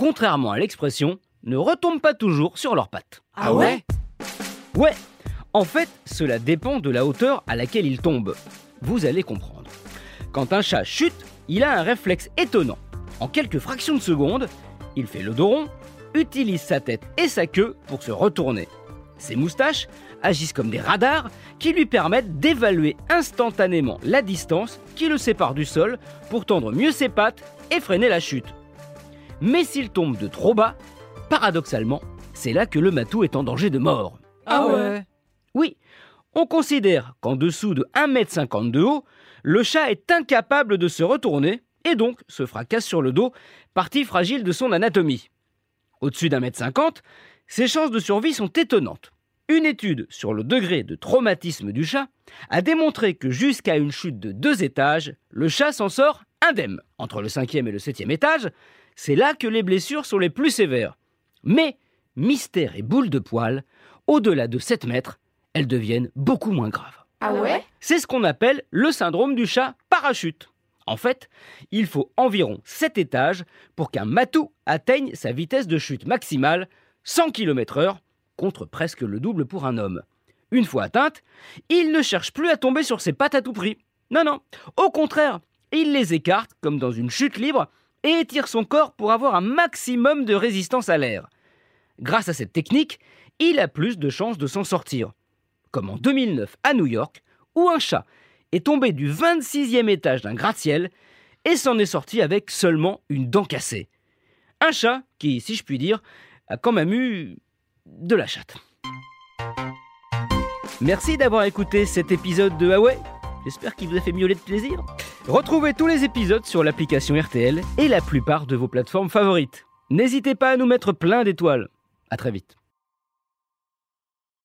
contrairement à l'expression, ne retombent pas toujours sur leurs pattes. Ah ouais Ouais, en fait, cela dépend de la hauteur à laquelle il tombe. Vous allez comprendre. Quand un chat chute, il a un réflexe étonnant. En quelques fractions de secondes, il fait le dos rond, utilise sa tête et sa queue pour se retourner. Ses moustaches agissent comme des radars qui lui permettent d'évaluer instantanément la distance qui le sépare du sol pour tendre mieux ses pattes et freiner la chute. Mais s'il tombe de trop bas, paradoxalement, c'est là que le matou est en danger de mort. Ah ouais Oui, on considère qu'en dessous de 1m50 de haut, le chat est incapable de se retourner et donc se fracasse sur le dos, partie fragile de son anatomie. Au-dessus d'un mètre cinquante, ses chances de survie sont étonnantes. Une étude sur le degré de traumatisme du chat a démontré que jusqu'à une chute de deux étages, le chat s'en sort indemne. Entre le cinquième et le septième étage, c'est là que les blessures sont les plus sévères. Mais, mystère et boule de poil, au-delà de 7 mètres, elles deviennent beaucoup moins graves. Ah ouais? C'est ce qu'on appelle le syndrome du chat parachute. En fait, il faut environ 7 étages pour qu'un matou atteigne sa vitesse de chute maximale, 100 km/h, contre presque le double pour un homme. Une fois atteinte, il ne cherche plus à tomber sur ses pattes à tout prix. Non, non. Au contraire, il les écarte comme dans une chute libre et étire son corps pour avoir un maximum de résistance à l'air. Grâce à cette technique, il a plus de chances de s'en sortir. Comme en 2009 à New York, où un chat est tombé du 26e étage d'un gratte-ciel et s'en est sorti avec seulement une dent cassée. Un chat qui, si je puis dire, a quand même eu de la chatte. Merci d'avoir écouté cet épisode de Huawei. J'espère qu'il vous a fait miauler de plaisir. Retrouvez tous les épisodes sur l'application RTL et la plupart de vos plateformes favorites. N'hésitez pas à nous mettre plein d'étoiles. A très vite.